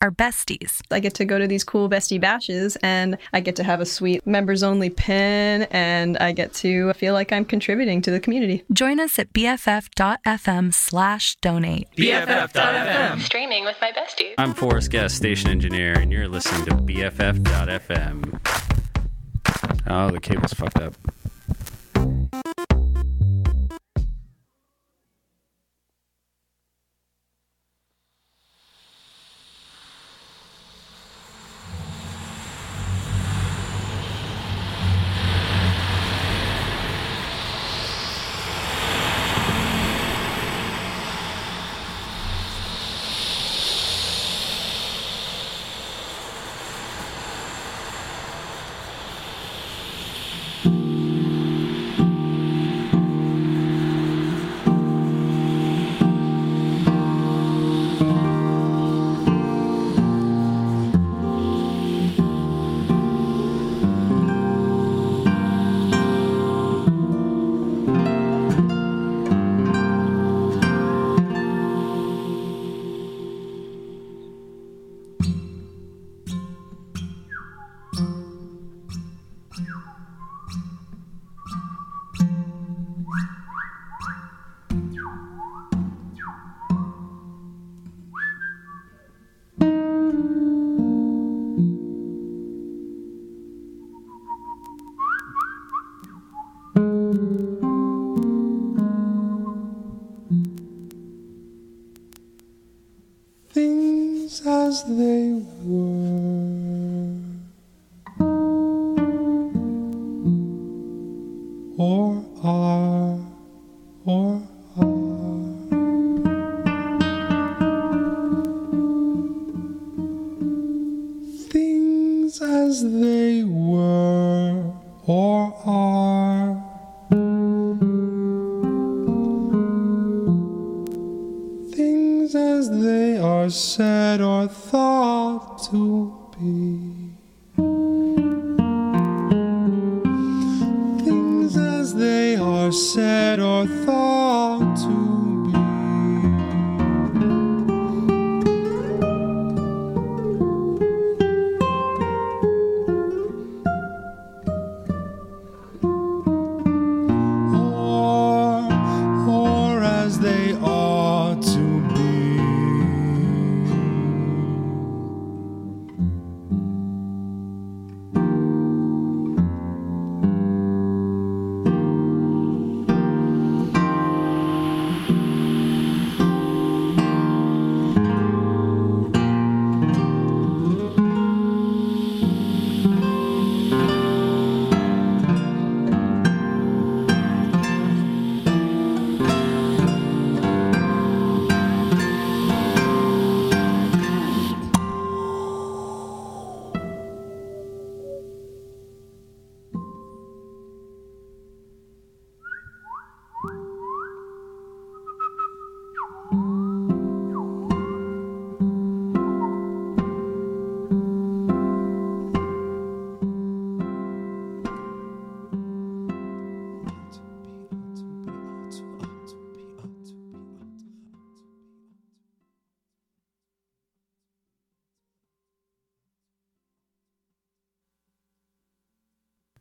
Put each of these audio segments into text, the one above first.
our besties. I get to go to these cool bestie bashes and I get to have a sweet members only pin and I get to feel like I'm contributing to the community. Join us at bff.fm slash donate. BFF.fm. Streaming with my besties. I'm Forrest Guest, station engineer, and you're listening to BFF.fm. Oh, the cable's fucked up.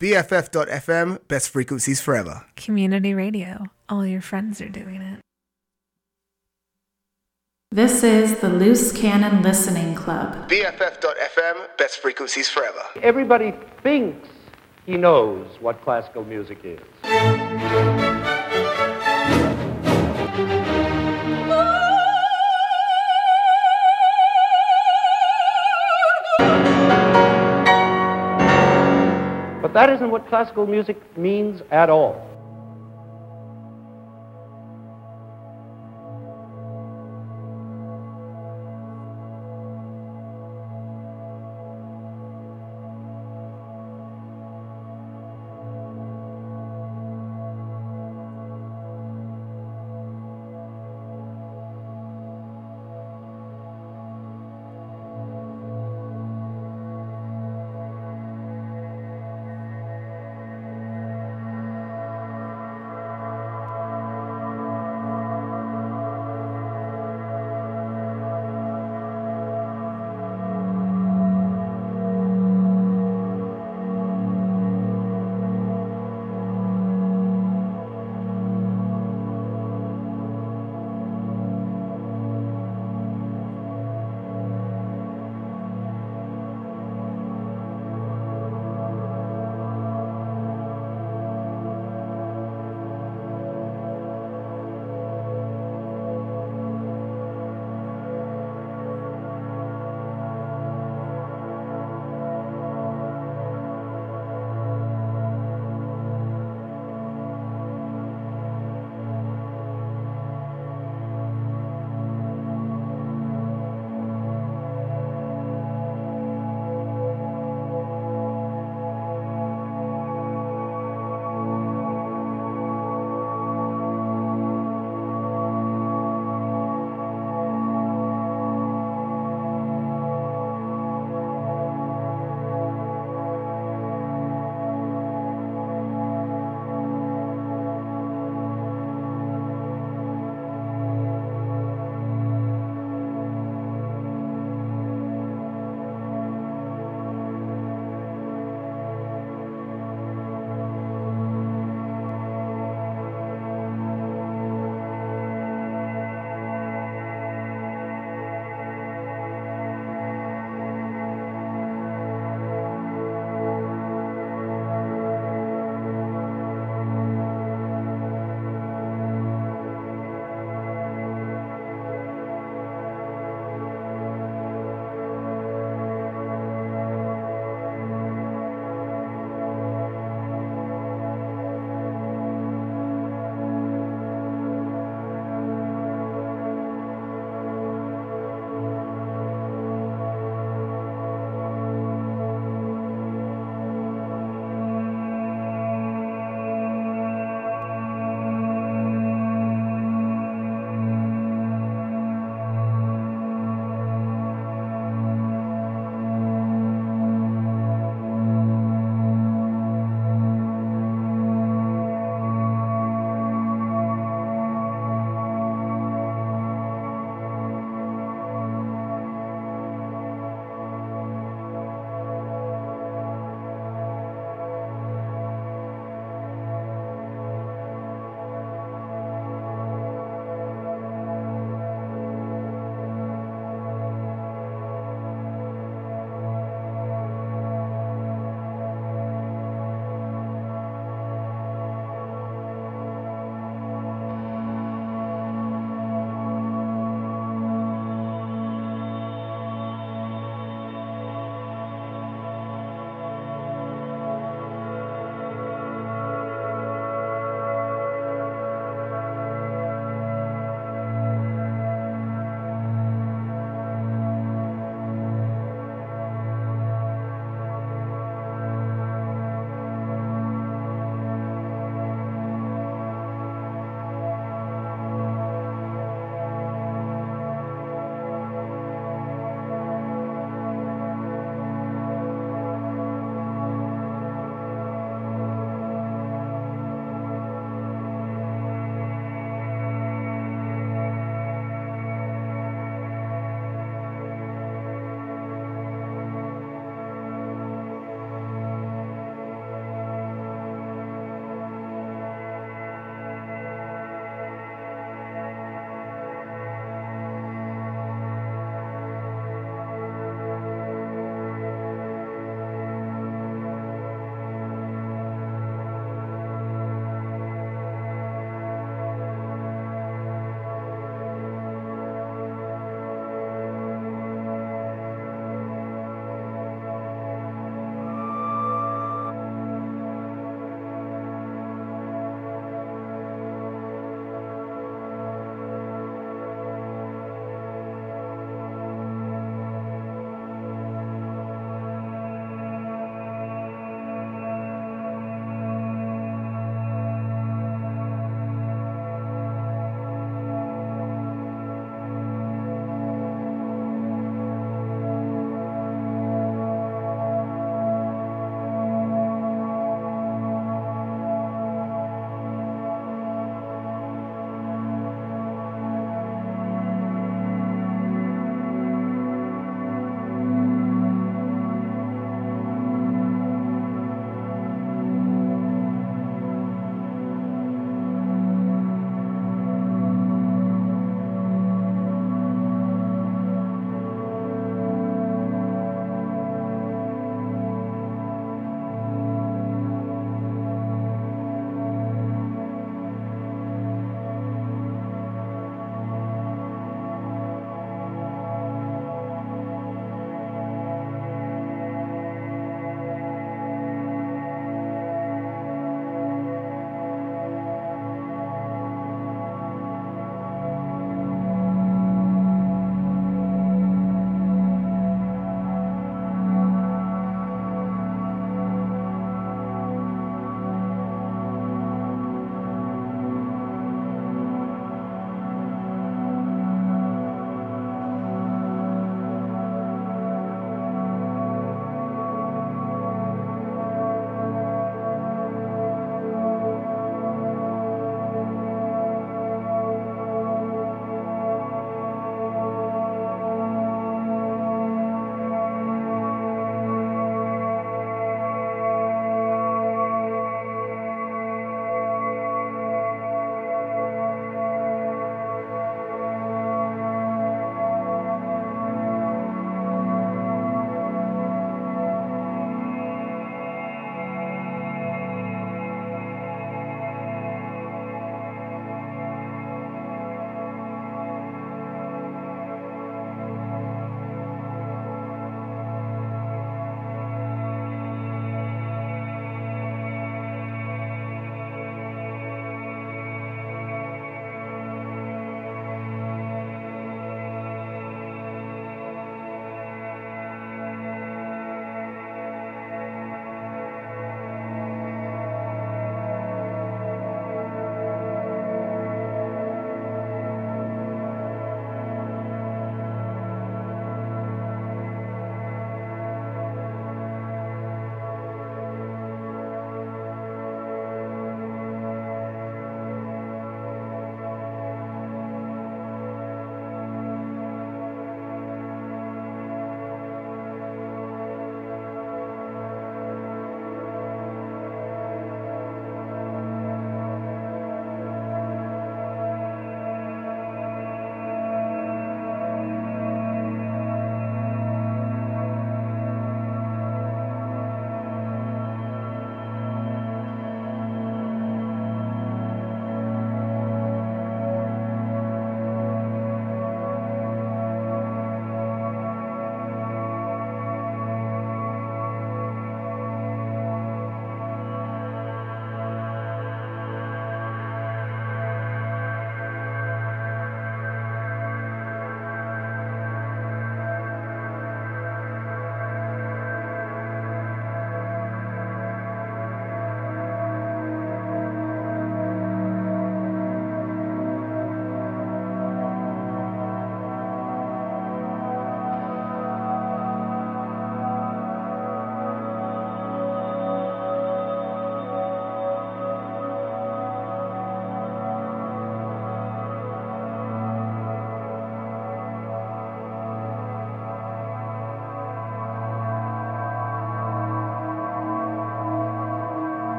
BFF.FM, best frequencies forever. Community radio. All your friends are doing it. This is the Loose Cannon Listening Club. BFF.FM, best frequencies forever. Everybody thinks he knows what classical music is. That isn't what classical music means at all.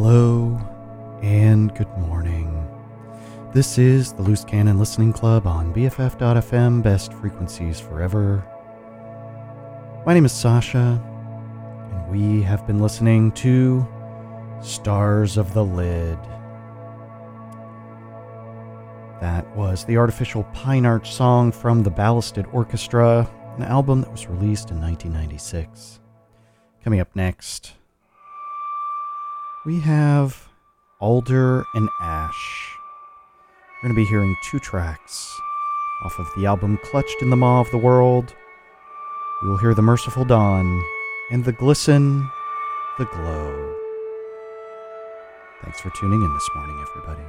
Hello and good morning. This is the Loose Cannon Listening Club on BFF.FM, best frequencies forever. My name is Sasha, and we have been listening to Stars of the Lid. That was the artificial Pine Arch song from the Ballasted Orchestra, an album that was released in 1996. Coming up next, we have Alder and Ash. We're going to be hearing two tracks off of the album Clutched in the Maw of the World. We will hear The Merciful Dawn and The Glisten, The Glow. Thanks for tuning in this morning, everybody.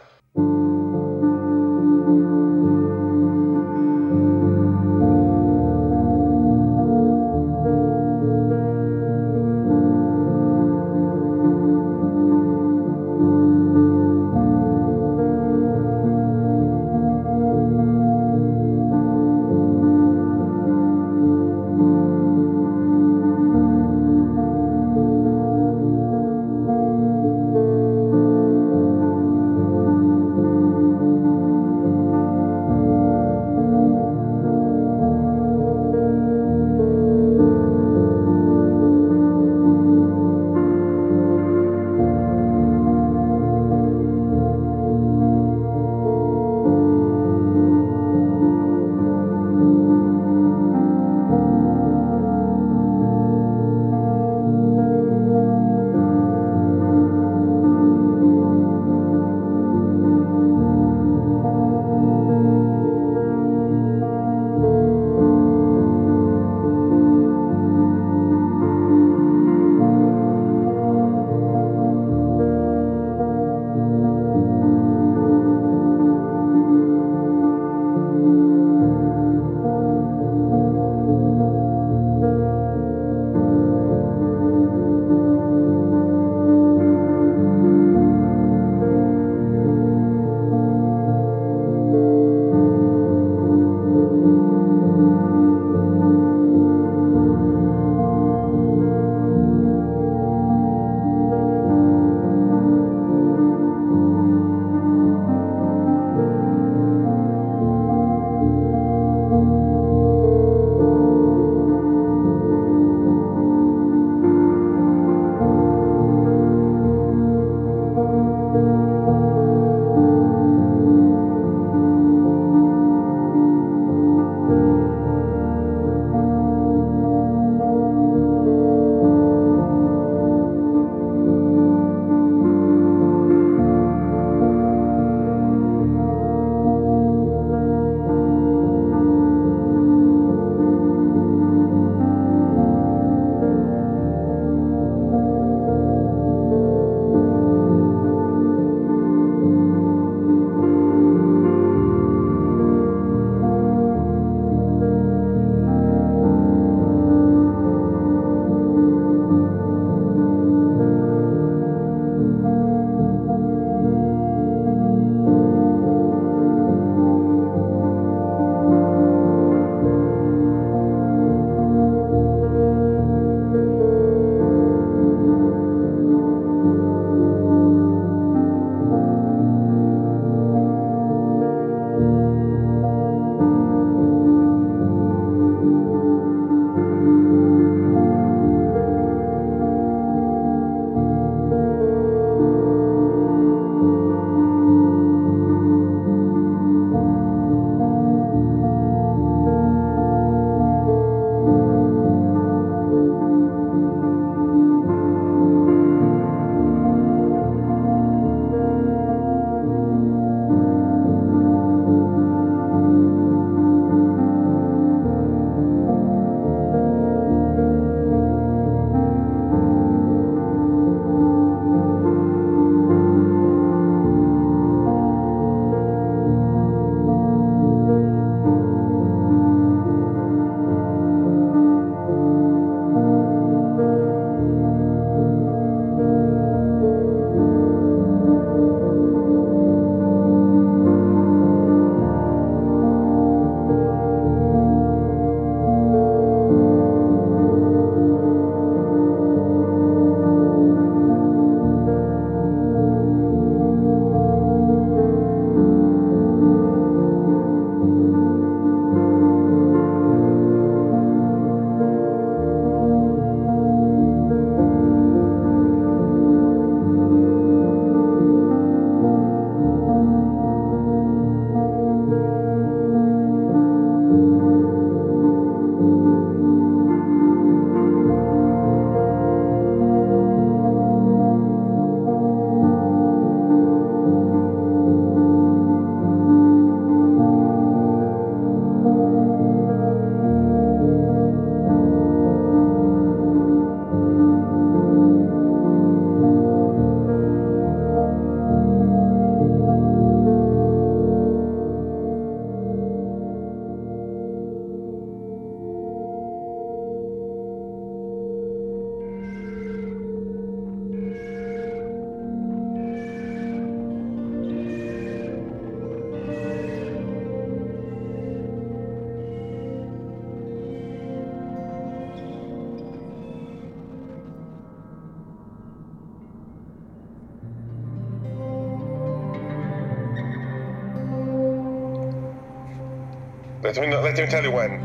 Let me let me tell you when.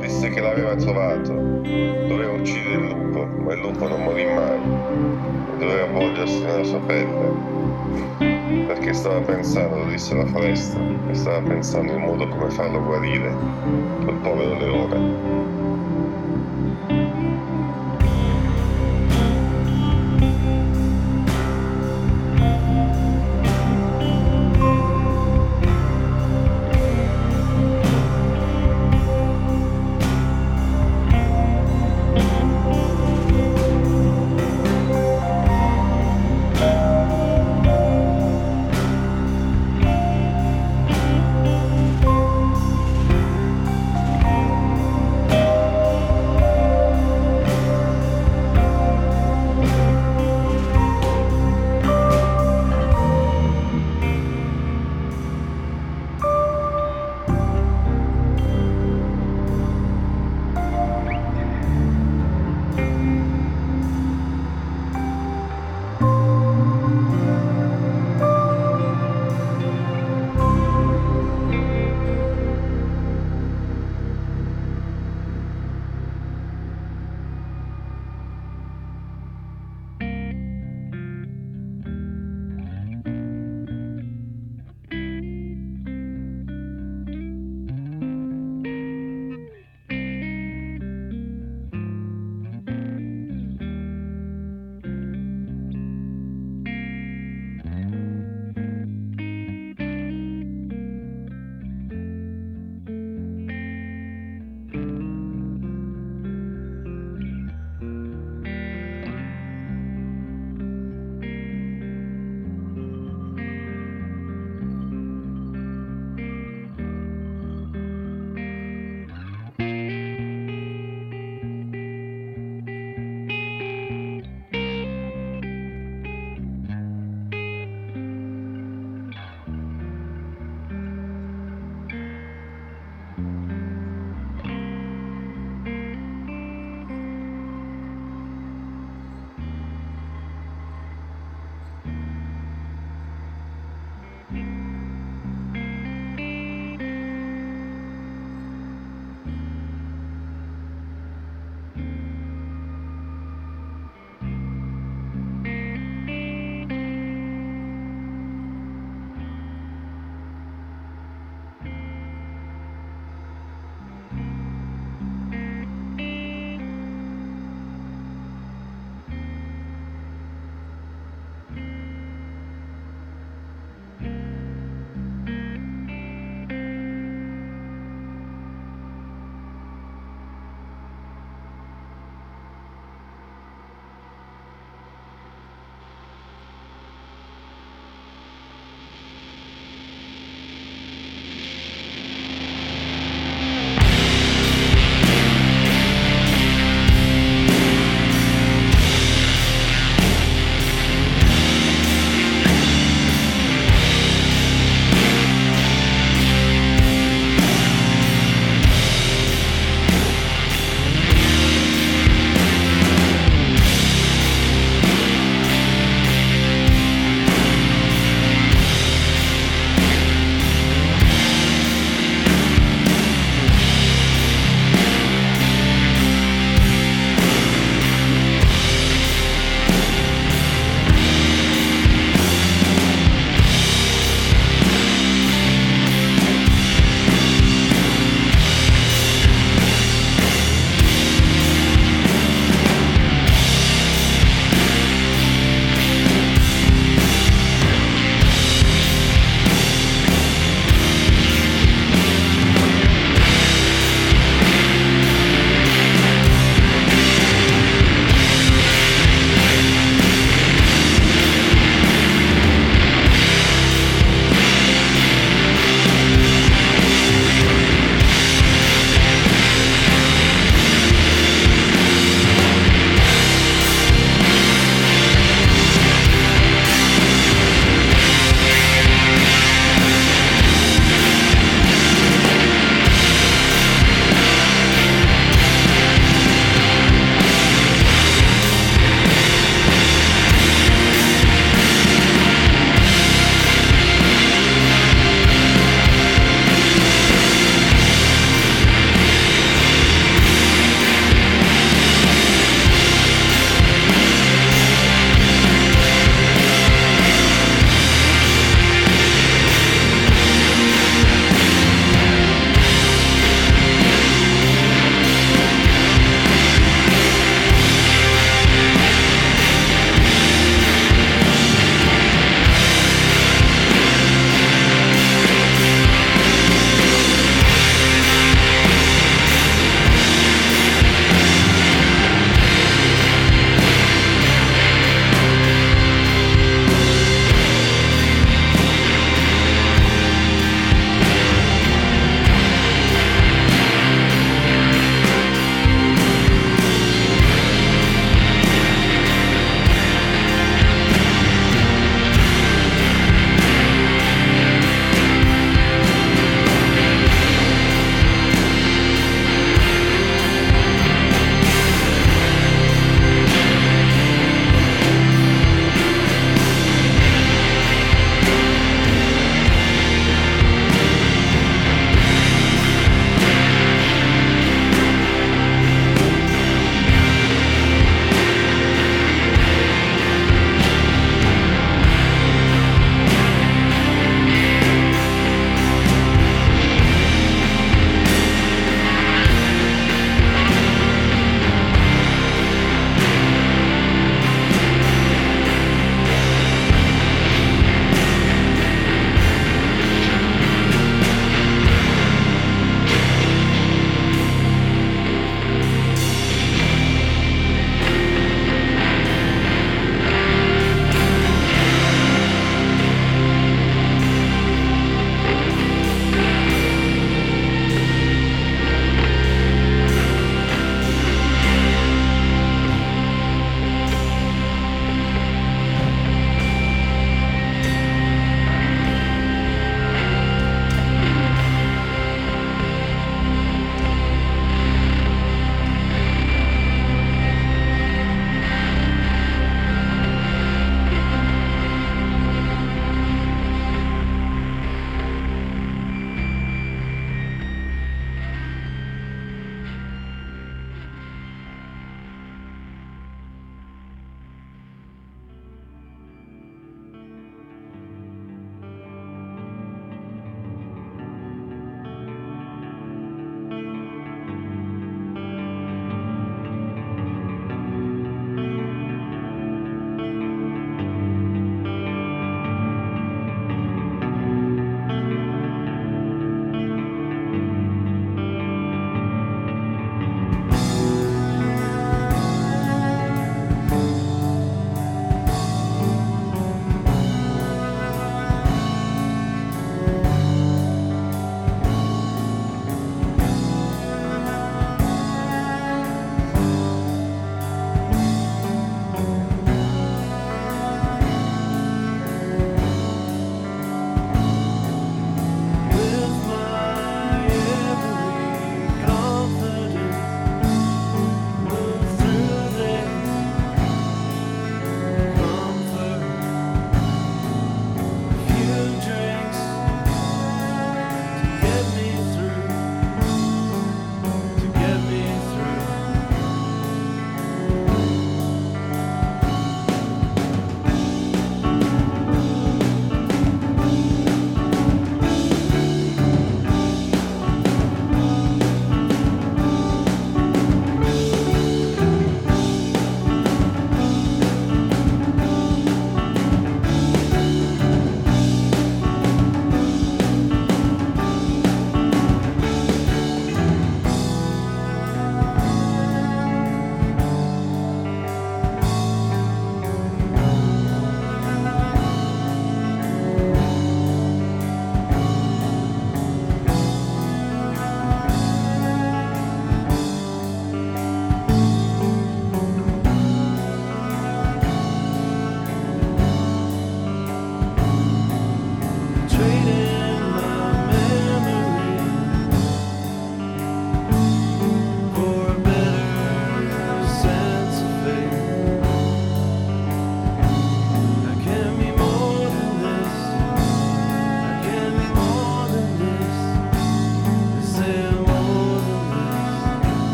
Disse che l'aveva trovato. Doveva uccidere il lupo, ma il lupo non morì mai. Doveva avvolgersi nella sua pelle. Perché stava pensando, lo disse la foresta, e stava pensando in modo come farlo guarire, quel povero leone.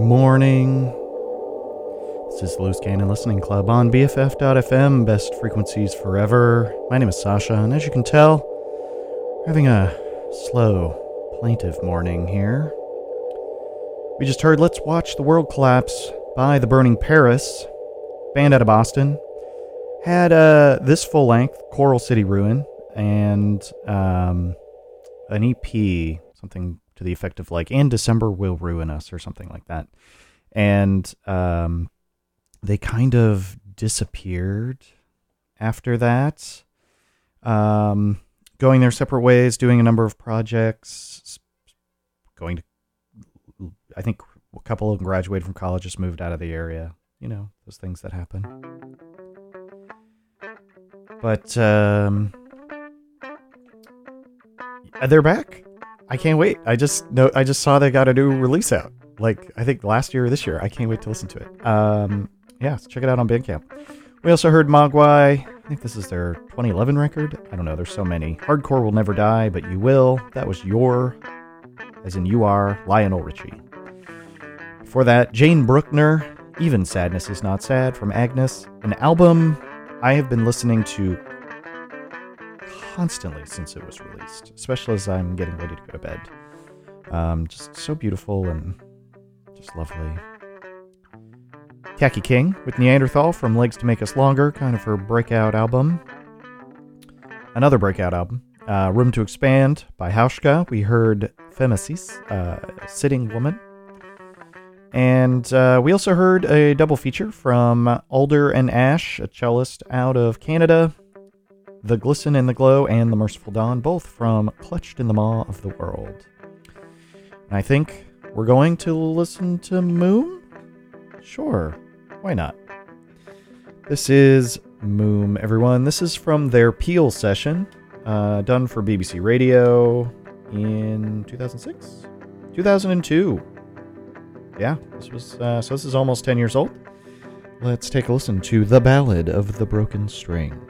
Morning. This is the Loose Cannon Listening Club on BFF.FM, best frequencies forever. My name is Sasha, and as you can tell, we're having a slow, plaintive morning here. We just heard Let's Watch the World Collapse by The Burning Paris, band out of Boston. Had uh, this full length, Coral City Ruin, and um, an EP, something to the effect of like, and December Will Ruin Us, or something like that. And um, they kind of disappeared after that, um, going their separate ways, doing a number of projects, going to, I think a couple of them graduated from college, just moved out of the area. You know, those things that happen. But um, they're back. I can't wait. I just know I just saw they got a new release out. Like I think last year or this year. I can't wait to listen to it. Um, yeah, check it out on Bandcamp. We also heard Mogwai. I think this is their 2011 record. I don't know. There's so many. Hardcore will never die, but you will. That was your, as in you are, Lionel Richie. Before that, Jane Bruckner. Even sadness is not sad from Agnes, an album I have been listening to constantly since it was released, especially as I'm getting ready to go to bed. Um, just so beautiful and just lovely. Kaki King with Neanderthal from Legs to Make Us Longer, kind of her breakout album. Another breakout album, uh, Room to Expand by Hauschka. We heard Femmeassise, uh, Sitting Woman. And uh, we also heard a double feature from Alder and Ash, a cellist out of Canada. The Glisten and the Glow and The Merciful Dawn, both from Clutched in the Maw of the World. And I think we're going to listen to Múm? Sure, why not? This is Múm, everyone. This is from their Peel session, uh, done for BBC Radio in 2006? 2002 yeah, this was uh, so. This is almost ten years old. Let's take a listen to the Ballad of the Broken String.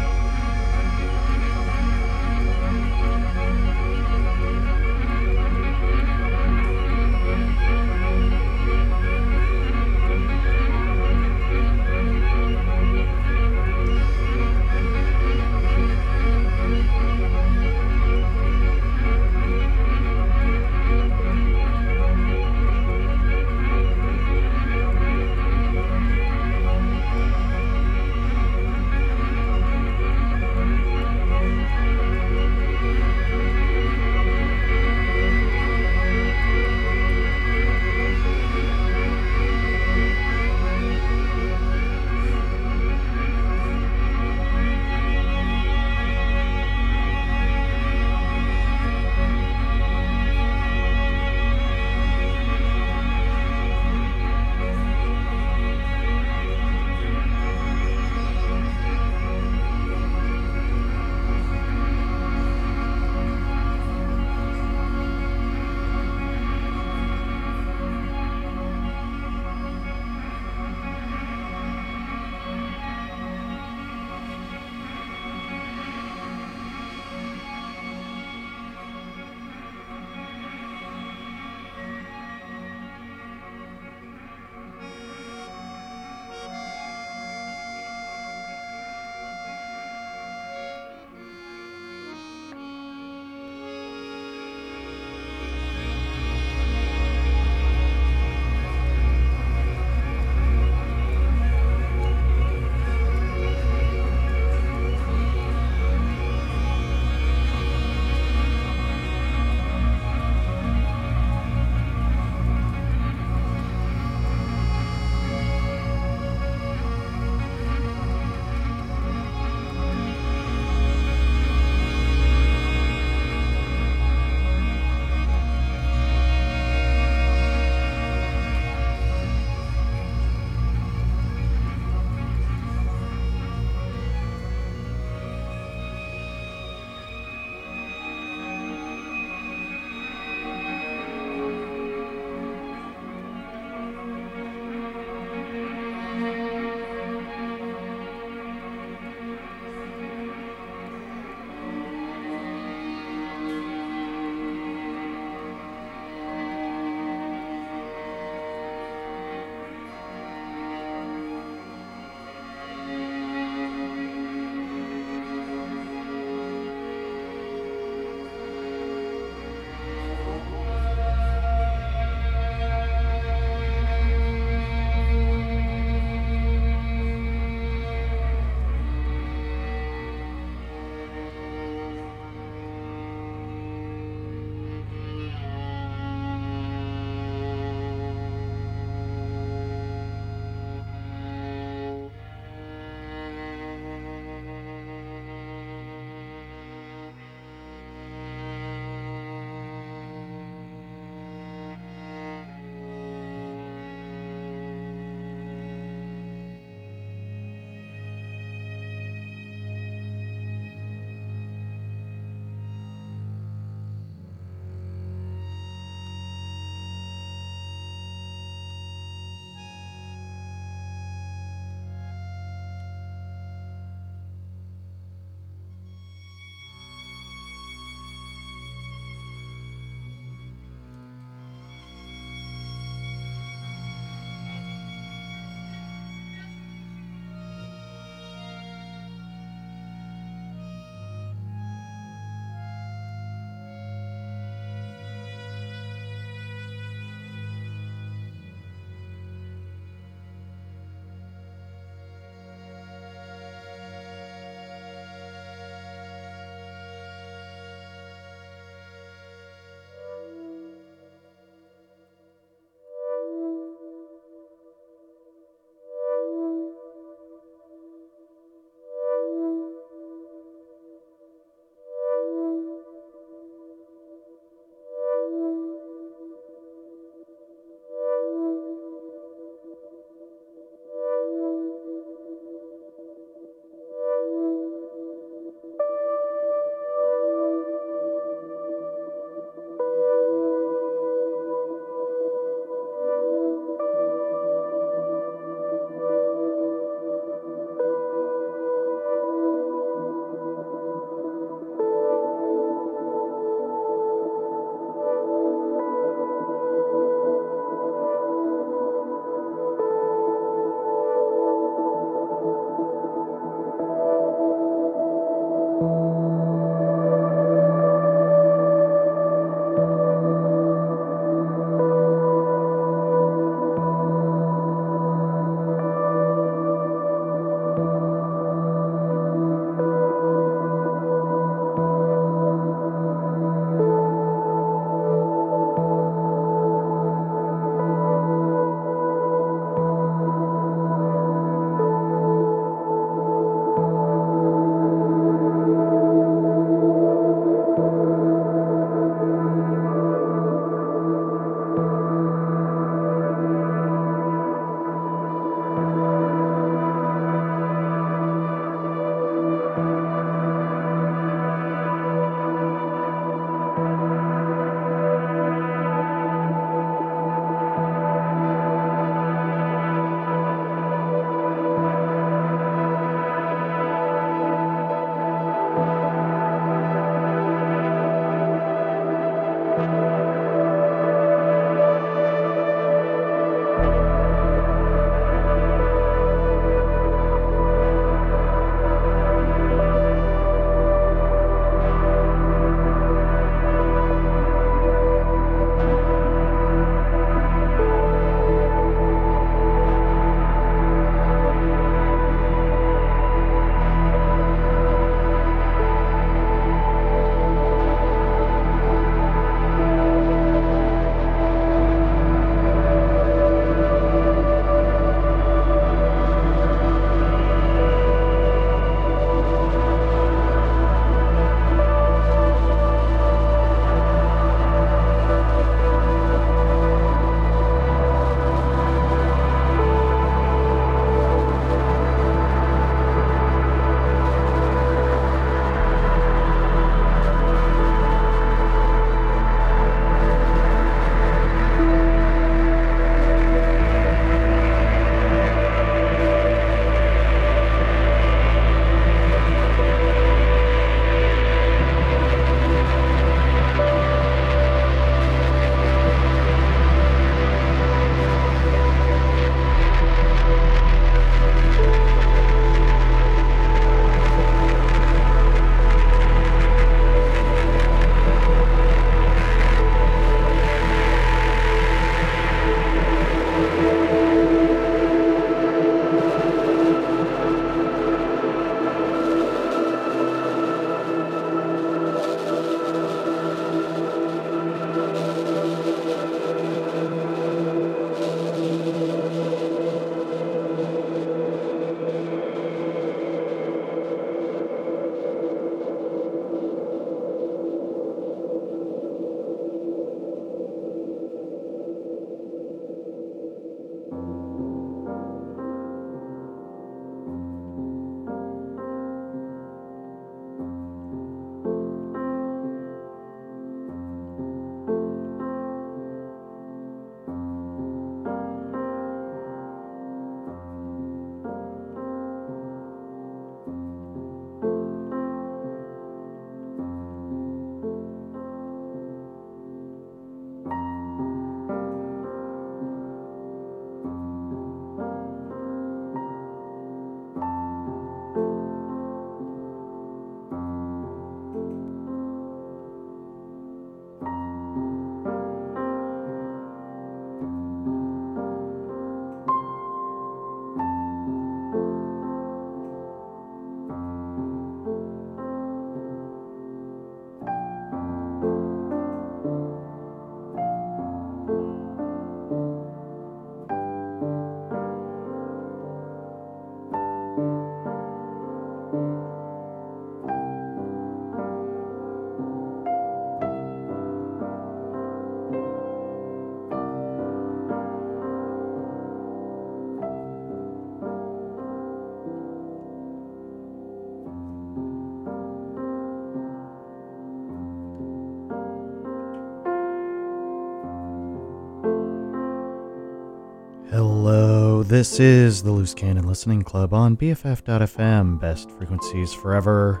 This is the Loose Cannon Listening Club on BFF.fm, best frequencies forever.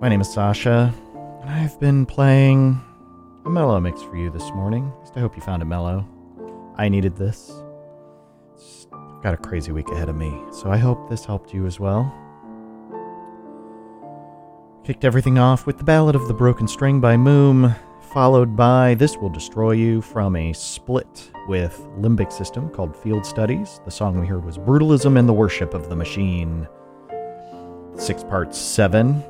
My name is Sasha, and I've been playing a mellow mix for you this morning. Least I hope you found it mellow. I needed this. Got a crazy week ahead of me, so I hope this helped you as well. Kicked everything off with the Ballad of the Broken String by Múm, followed by This Will Destroy You from a split with Limbic System called Field Studies. The song we heard was Brutalism and the Worship of the Machine. Six parts, seven.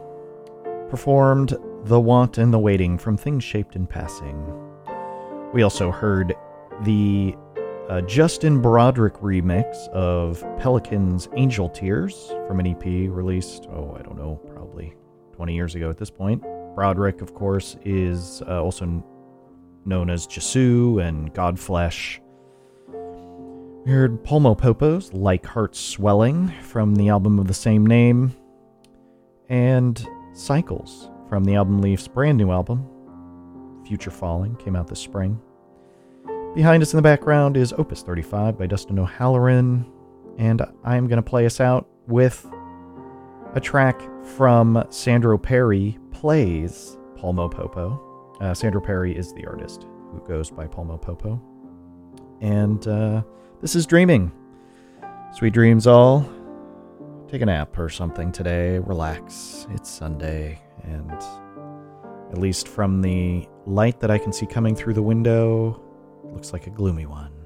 Performed The Want and the Waiting from Things Shaped in Passing. We also heard the uh, Justin Broadrick remix of Pelican's Angel Tears from an EP released, oh, I don't know, probably 20 years ago at this point. Broadrick, of course, is uh, also known as Jesu and Godflesh. We heard Polmo Polpo's Like Heart Swelling from the album of the same name, and Cycles from the Album Leaf's brand new album, Future Falling, came out this spring. Behind us in the background is Opus 35 by Dustin O'Halloran, and I'm going to play us out with a track from Sandro Perri plays Polmo Polpo. Uh, Sandro Perri is the artist who goes by Polmo Polpo. And uh, this is Dreaming. Sweet dreams, all. Take a nap or something today. Relax. It's Sunday. And at least from the light that I can see coming through the window, looks like a gloomy one.